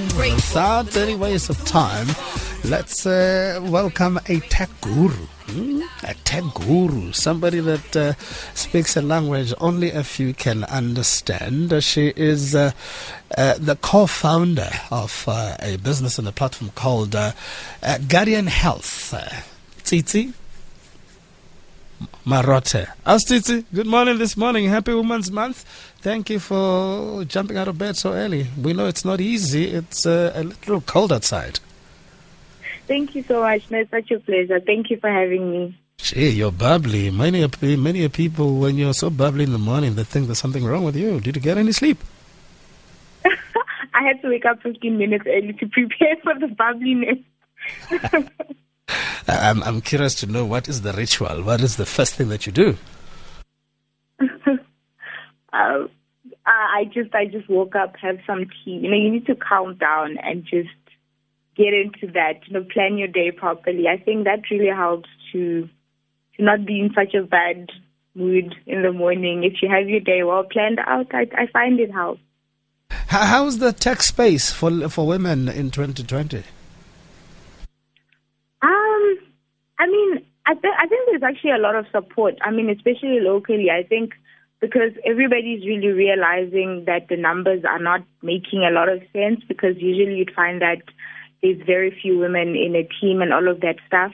Without any waste of time, let's uh, welcome a tech guru. Hmm? A tech guru, somebody that uh, speaks a language only a few can understand. She is uh, uh the co founder of uh, a business and a platform called uh, Guardian Health. Tsitsi Marote. Tsitsi, good morning this morning. Happy Women's Month. Thank you for jumping out of bed so early. We know it's not easy. It's uh, a little cold outside. Thank you so much. No, it's such a pleasure. Thank you for having me. Gee, you're bubbly. Many many people, when you're so bubbly in the morning, they think there's something wrong with you. Did you get any sleep? I had to wake up 15 minutes early to prepare for the bubbliness. I'm, I'm curious to know what is the ritual? What is the first thing that you do? Uh, I just I just woke up, have some tea. You know, you need to calm down and just get into that. You know, plan your day properly. I think that really helps to to not be in such a bad mood in the morning. If you have your day well planned out, I, I find it helps. How's the tech space for for women in 2020? Um, I mean, I, th- I think there's actually a lot of support. I mean, especially locally. I think because everybody's really realizing that the numbers are not making a lot of sense because usually you'd find that there's very few women in a team and all of that stuff.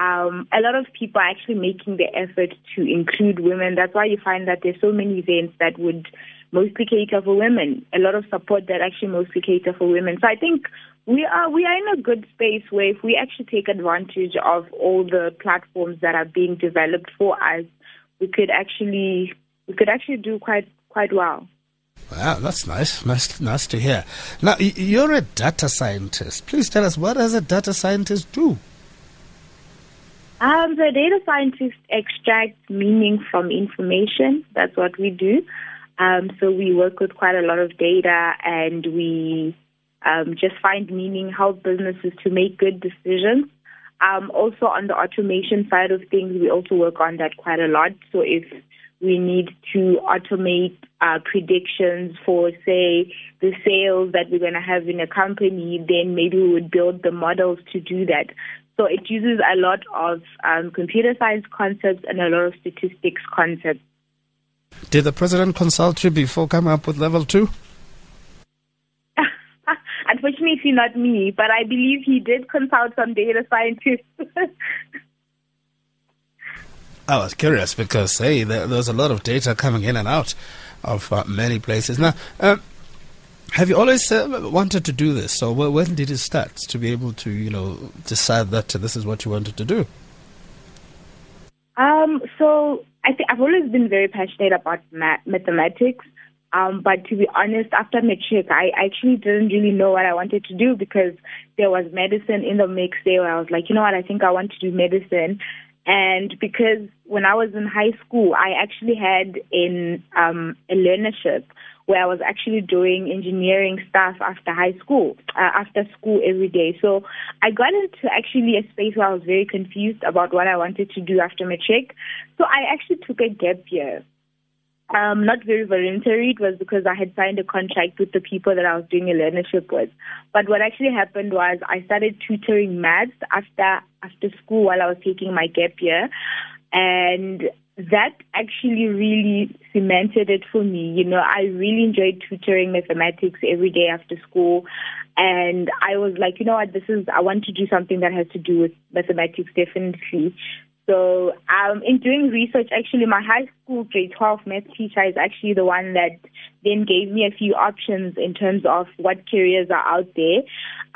Um, a lot of people are actually making the effort to include women. That's why you find that there's so many events that would mostly cater for women. A lot of support that actually mostly cater for women. So I think we are we are in a good space where if we actually take advantage of all the platforms that are being developed for us, we could actually we could actually do quite quite well. Wow, that's nice. Nice, nice to hear. Now, you're a data scientist. Please tell us what does a data scientist do? Um, the data scientist extracts meaning from information. That's what we do. Um, so we work with quite a lot of data, and we um, just find meaning, help businesses to make good decisions. Um, also on the automation side of things, we also work on that quite a lot. So if we need to automate uh, predictions for, say, the sales that we're going to have in a company, then maybe we would build the models to do that. So it uses a lot of um, computer science concepts and a lot of statistics concepts. Did the president consult you before coming up with level two? Unfortunately, not me, but I believe he did consult some data scientists. I was curious because, hey, there, there's a lot of data coming in and out of uh, many places. Now, uh, have you always uh, wanted to do this? So when did it start to be able to, you know, decide that this is what you wanted to do? Um, so I think I've always been very passionate about math- mathematics. Um, but to be honest, after matric, I actually didn't really know what I wanted to do because there was medicine in the mix there. I was like, you know what, I think I want to do medicine. And because when I was in high school, I actually had in um, a learnership where I was actually doing engineering stuff after high school, uh, after school every day. So I got into actually a space where I was very confused about what I wanted to do after matric. So I actually took a gap year um, not very voluntary. It was because I had signed a contract with the people that I was doing a learnership with. But what actually happened was I started tutoring maths after after school while I was taking my gap year, and that actually really cemented it for me. You know, I really enjoyed tutoring mathematics every day after school. And I was like, you know what, this is, I want to do something that has to do with mathematics, definitely. So um, in doing research, actually, my high school grade 12 math teacher is actually the one that then gave me a few options in terms of what careers are out there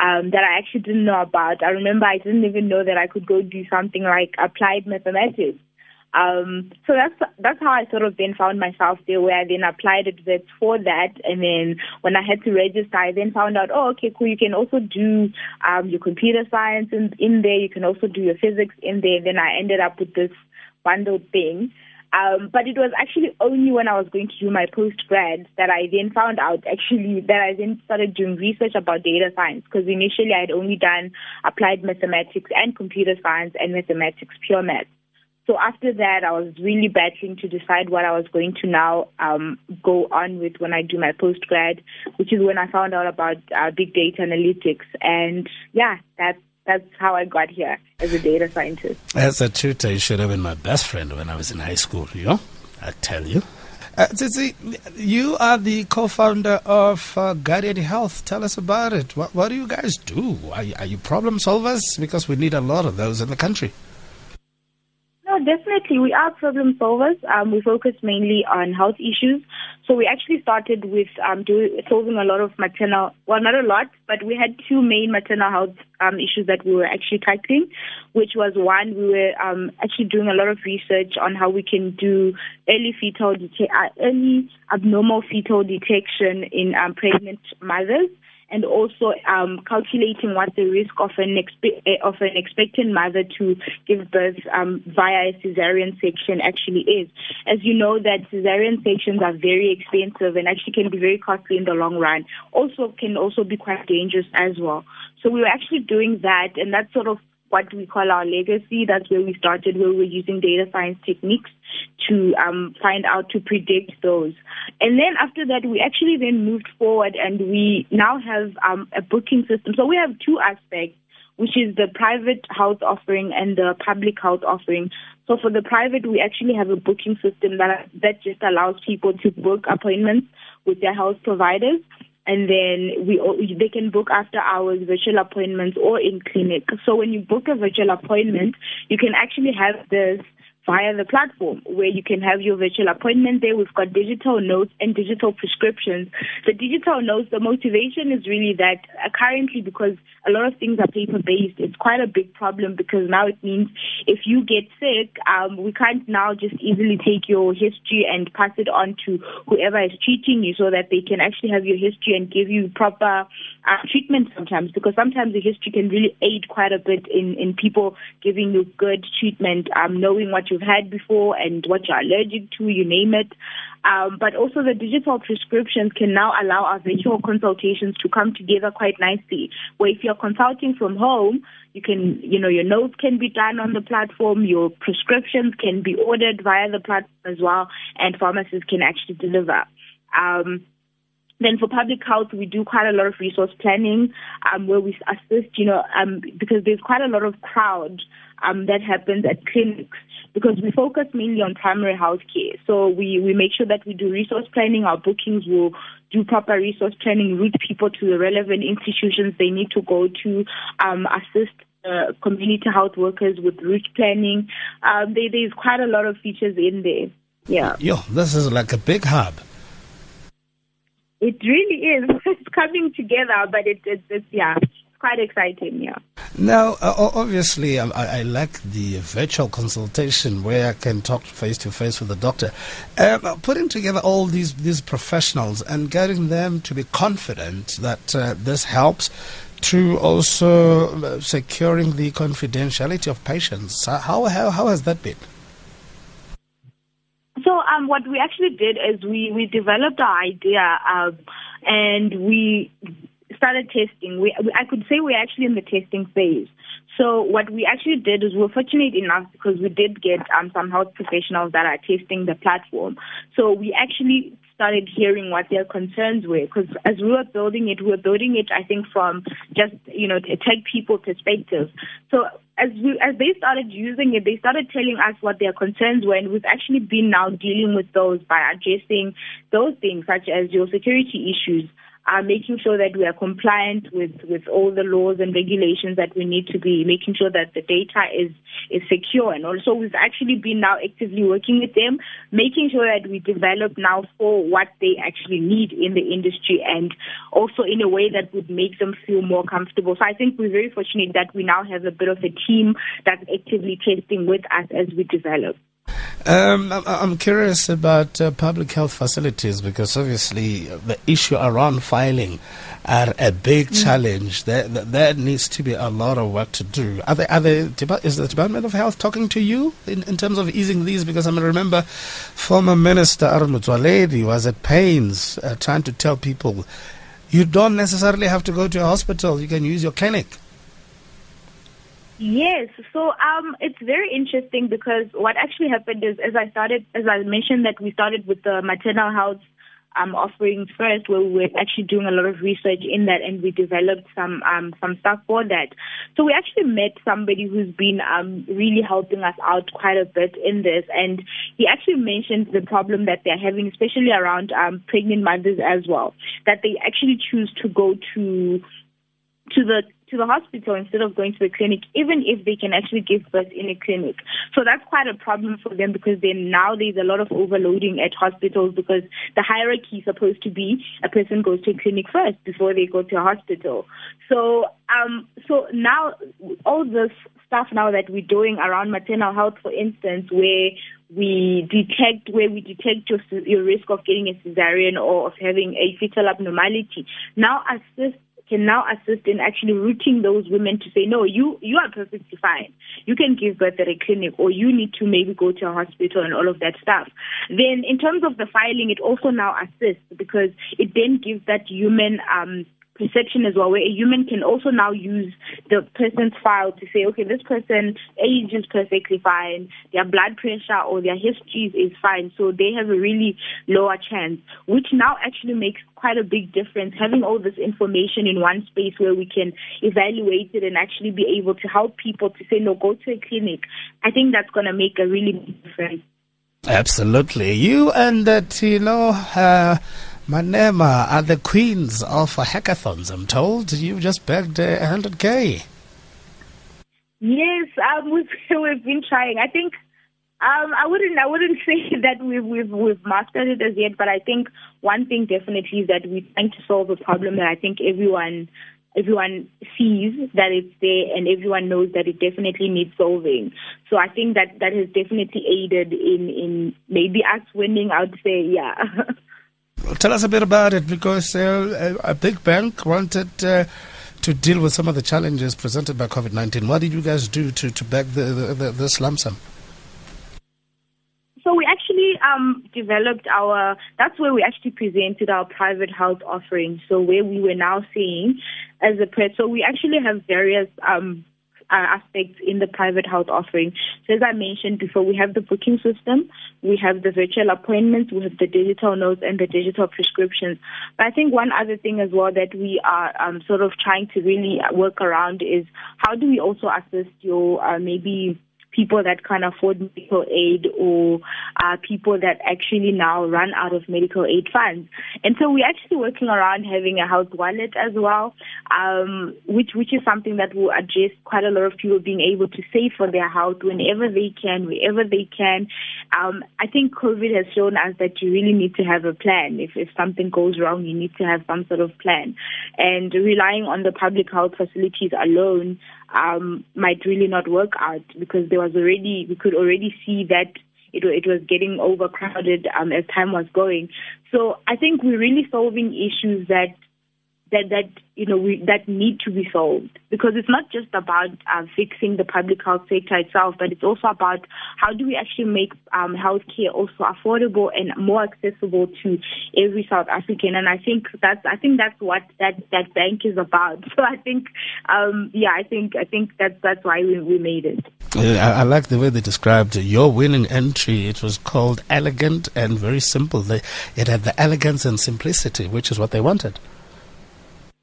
um, that I actually didn't know about. I remember I didn't even know that I could go do something like applied mathematics. Um, so that's that's how I sort of then found myself there, where I then applied it for that, and then when I had to register, I then found out, oh, okay, cool. You can also do um, your computer science in, in there. You can also do your physics in there. Then I ended up with this bundled thing. Um, but it was actually only when I was going to do my post grad that I then found out actually that I then started doing research about data science because initially I had only done applied mathematics and computer science and mathematics, pure math. So after that, I was really battling to decide what I was going to now um, go on with when I do my postgrad, which is when I found out about uh, big data analytics. And yeah, that's that's how I got here as a data scientist. As a tutor, you should have been my best friend when I was in high school. You know, I tell you. Uh, Tsitsi, you are the co-founder of uh, Guardian Health. Tell us about it. What, what do you guys do? Are, are you problem solvers? Because we need a lot of those in the country definitely. We are problem solvers. Um, we focus mainly on health issues. So we actually started with um, do, solving a lot of maternal, well, not a lot, but we had two main maternal health um, issues that we were actually tackling, which was one, we were um, actually doing a lot of research on how we can do early fetal, deta- uh, early abnormal fetal detection in um, pregnant mothers and also um, calculating what the risk of an, expe- eh, of an expectant mother to give birth um, via a cesarean section actually is. As you know, that cesarean sections are very expensive and actually can be very costly in the long run. Also, can also be quite dangerous as well. So we were actually doing that, and that sort of what we call our legacy. That's where we started, where we're using data science techniques to um, find out to predict those. And then after that, we actually then moved forward and we now have um, a booking system. So we have two aspects, which is the private health offering and the public health offering. So for the private, we actually have a booking system that that just allows people to book appointments with their health providers and then we they can book after hours virtual appointments or in clinic. So when you book a virtual appointment, you can actually have this via the platform where you can have your virtual appointment there. We've got digital notes and digital prescriptions. The digital notes, the motivation is really that uh, currently because a lot of things are paper based, it's quite a big problem because now it means if you get sick, um, we can't now just easily take your history and pass it on to whoever is treating you so that they can actually have your history and give you proper uh, treatment sometimes because sometimes the history can really aid quite a bit in, in people giving you good treatment, um, knowing what you've had before and what you're allergic to, you name it. Um, but also the digital prescriptions can now allow our virtual consultations to come together quite nicely. Where if you're consulting from home, you can, you know, your notes can be done on the platform, your prescriptions can be ordered via the platform as well, and pharmacists can actually deliver. Um, then for public health, we do quite a lot of resource planning um, where we assist, you know, um, because there's quite a lot of crowd um, that happens at clinics because we focus mainly on primary health care. So we, we make sure that we do resource planning. Our bookings will do proper resource planning, route people to the relevant institutions they need to go to, um, assist uh, community health workers with route planning. Um, there's quite a lot of features in there. Yeah. Yo, this is like a big hub. It really is. it's coming together, but it, it, it's, yeah, quite exciting, yeah. Now, uh, obviously, I, I, like the virtual consultation where I can talk face to face with the doctor. Um, putting together all these, these professionals and getting them to be confident that uh, this helps to also uh, securing the confidentiality of patients. How, how, how has that been? Um, what we actually did is we, we developed our idea um, and we started testing. We, I could say we're actually in the testing phase. So what we actually did is we we're fortunate enough because we did get um, some health professionals that are testing the platform. So we actually started hearing what their concerns were because as we were building it, we were building it, I think, from just, you know, a tech people perspective. So as we, as they started using it, they started telling us what their concerns were, and we've actually been now dealing with those by addressing those things, such as your security issues, uh, making sure that we are compliant with, with all the laws and regulations that we need to be, making sure that the data is, is secure. And also we've actually been now actively working with them, making sure that we develop now for what they actually need in the industry and also in a way that would make them feel more comfortable. So I think we're very fortunate that we now have a bit of a team that's actively testing with us as we develop. Um, I'm curious about uh, public health facilities because obviously the issue around filing are a big mm. challenge. There, there needs to be a lot of work to do. Are they, are they, is the Department of Health talking to you in, in terms of easing these? Because I mean, remember former Minister Motsoaledi was at pains uh, trying to tell people you don't necessarily have to go to a hospital. You can use your clinic. Yes, so um, it's very interesting because what actually happened is, as I started, as I mentioned, that we started with the maternal health um, offerings first, where we were actually doing a lot of research in that, and we developed some um, some stuff for that. So we actually met somebody who's been um, really helping us out quite a bit in this, and he actually mentioned the problem that they're having, especially around um, pregnant mothers as well, that they actually choose to go to to the to the hospital instead of going to the clinic, even if they can actually give birth in a clinic. So that's quite a problem for them because then now there's a lot of overloading at hospitals because the hierarchy is supposed to be a person goes to a clinic first before they go to a hospital. So um so now all this stuff now that we're doing around maternal health, for instance, where we detect where we detect your, your risk of getting a cesarean or of having a fetal abnormality now assists can now assist in actually routing those women to say, no, you, you are perfectly fine. You can give birth at a clinic or you need to maybe go to a hospital and all of that stuff. Then in terms of the filing, it also now assists because it then gives that human, um, perception as well, where a human can also now use the person's file to say, okay, this person age is perfectly fine, their blood pressure or their histories is fine, so they have a really lower chance, which now actually makes quite a big difference having all this information in one space where we can evaluate it and actually be able to help people to say, no, go to a clinic. I think that's going to make a really big difference. Absolutely. You and that, you know, uh, Manema are the queens of hackathons, I'm told. You just bagged uh, 100K. Yes, um, we've, we've been trying. I think um, I wouldn't I wouldn't say that we've, we've we've mastered it as yet, but I think one thing definitely is that we're trying to solve a problem that I think everyone everyone sees that it's there and everyone knows that it definitely needs solving. So I think that that has definitely aided in in maybe us winning. I'd say, yeah. Tell us a bit about it because uh, a big bank wanted uh, to deal with some of the challenges presented by COVID 19. What did you guys do to, to back the, the, the, this lump sum? So we actually um, developed our, that's where we actually presented our private health offering. So where we were now seeing as a, so we actually have various um, aspects in the private health offering. So as I mentioned before, we have the booking system, we have the virtual appointments, we have the digital notes and the digital prescriptions. But I think one other thing as well that we are um, sort of trying to really work around is how do we also assist your uh, maybe people that can't afford medical aid or uh, people that actually now run out of medical aid funds. And so we're actually working around having a health wallet as well, um, which which is something that will address quite a lot of people being able to save for their health whenever they can, wherever they can. Um, I think COVID has shown us that you really need to have a plan. If if something goes wrong, you need to have some sort of plan. And relying on the public health facilities alone um, might really not work out because there was already we could already see that it, it was getting overcrowded um, as time was going. So I think we're really solving issues that that that you know we, that need to be solved because it's not just about uh, fixing the public health sector itself, but it's also about how do we actually make um, healthcare also affordable and more accessible to every South African. And I think that's I think that's what that that bank is about. So I think um, yeah, I think I think that's that's why we, we made it. I, I like the way they described your winning entry. It was called elegant and very simple. They, it had the elegance and simplicity, which is what they wanted.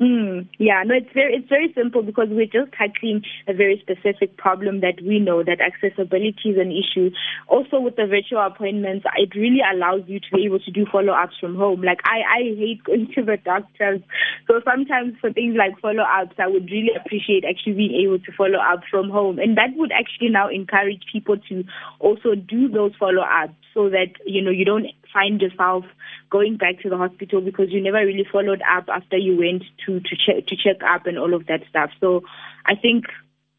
Mm, yeah, no, it's very it's very simple because we're just tackling a very specific problem that we know that accessibility is an issue. Also, with the virtual appointments, it really allows you to be able to do follow ups from home. Like I, I hate going to the doctors, so sometimes for things like follow ups, I would really appreciate actually being able to follow up from home, and that would actually now encourage people to also do those follow ups so that you know you don't find yourself going back to the hospital because you never really followed up after you went to to check to check up and all of that stuff. So I think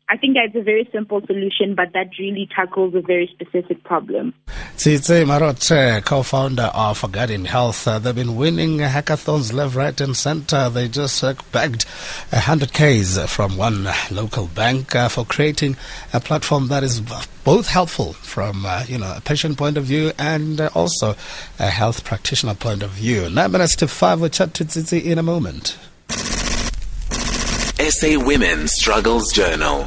I think it's a very simple solution, but that really tackles a very specific problem. Tsitsi Marote, co-founder of Guardian Health, uh, they've been winning hackathons left, right, and center. They just uh, bagged 100 Ks from one local bank uh, for creating a platform that is both helpful from uh, you know a patient point of view and uh, also a health practitioner point of view. Nine minutes to five. We'll chat to Tsitsi in a moment. SA Women's Struggles Journal.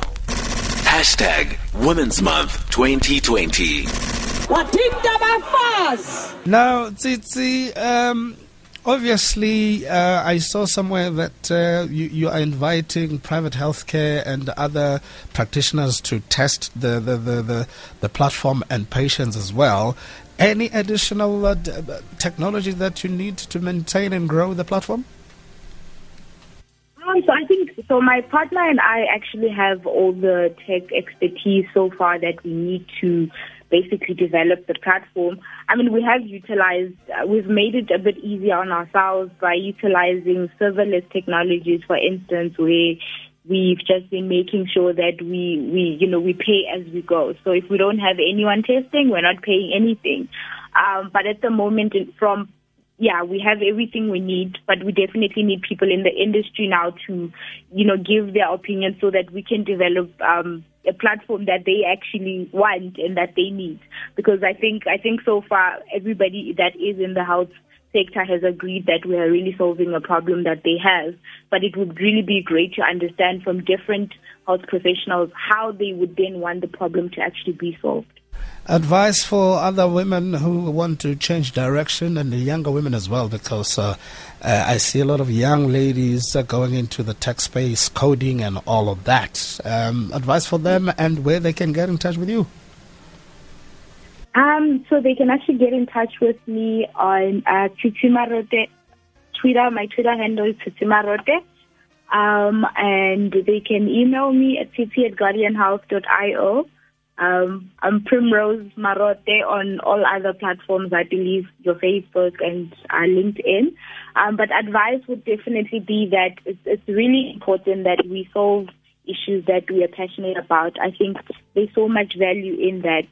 Hashtag Women's Month 2020. Now, Tsitsi, um, obviously, uh, I saw somewhere that uh, you, you, are inviting private healthcare and other practitioners to test the, the, the, the, the platform and patients as well. Any additional uh, d- technology that you need to maintain and grow the platform? Um, so I think so. My partner and I actually have all the tech expertise so far that we need to basically develop the platform. I mean, we have utilized, uh, we've made it a bit easier on ourselves by utilizing serverless technologies, for instance, where we've just been making sure that we, we, you know, we pay as we go. So if we don't have anyone testing, we're not paying anything. Um, but at the moment, from yeah, we have everything we need, but we definitely need people in the industry now to, you know, give their opinion so that we can develop um, a platform that they actually want and that they need. Because I think I think so far everybody that is in the health sector has agreed that we are really solving a problem that they have. But it would really be great to understand from different health professionals how they would then want the problem to actually be solved. Advice for other women who want to change direction and the younger women as well, because uh, uh, I see a lot of young ladies uh, going into the tech space, coding, and all of that. Um, advice for them and where they can get in touch with you. Um, so they can actually get in touch with me on uh, Twitter. My Twitter handle is Titimarote. Um, and they can email me at titi at guardianhealth.io. Um, I'm Primrose Marote on all other platforms, I believe, your Facebook and uh, LinkedIn. Um, but advice would definitely be that it's, it's really important that we solve issues that we are passionate about. I think there's so much value in that.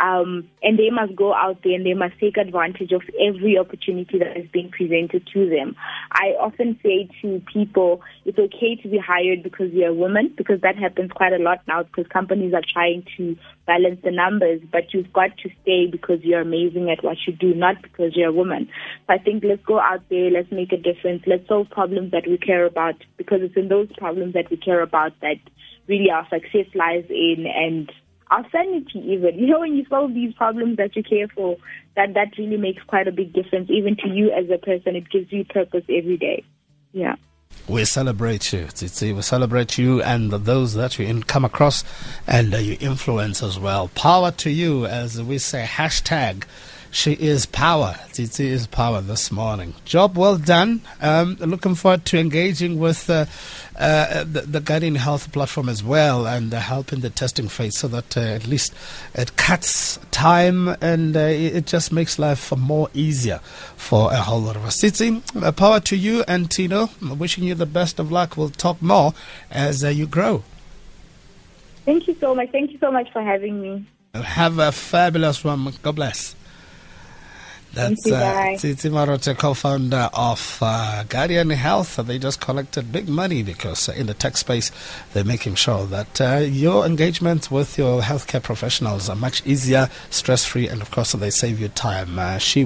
Um, and they must go out there and they must take advantage of every opportunity that is being presented to them. I often say to people, it's okay to be hired because you're a woman, because that happens quite a lot now because companies are trying to balance the numbers, but you've got to stay because you're amazing at what you do, not because you're a woman. So I think let's go out there, let's make a difference, let's solve problems that we care about because it's in those problems that we care about that really our success lies in and our sanity even. You know, when you solve these problems that you care for, that that really makes quite a big difference, even to you as a person. It gives you purpose every day. Yeah. We celebrate you, Tsitsi. We celebrate you and those that you come across and uh, you influence as well. Power to you, as we say, hashtag she is power. Tsitsi is power this morning. Job well done. Um, looking forward to engaging with uh, uh, the, the Guardian Health platform as well and uh, helping the testing phase so that uh, at least it cuts time and uh, it just makes life more easier for a whole lot of us. Tsitsi, uh, power to you and Tino. Wishing you the best of luck. We'll talk more as you grow. Thank you so much. Thank you so much for having me. Have a fabulous one. God bless. That's uh, Tsitsi Marote, co-founder of uh, Guardian Health. They just collected big money because uh, in the tech space, they're making sure that uh, your engagement with your healthcare professionals are much easier, stress-free, and of course, they save you time. Uh, she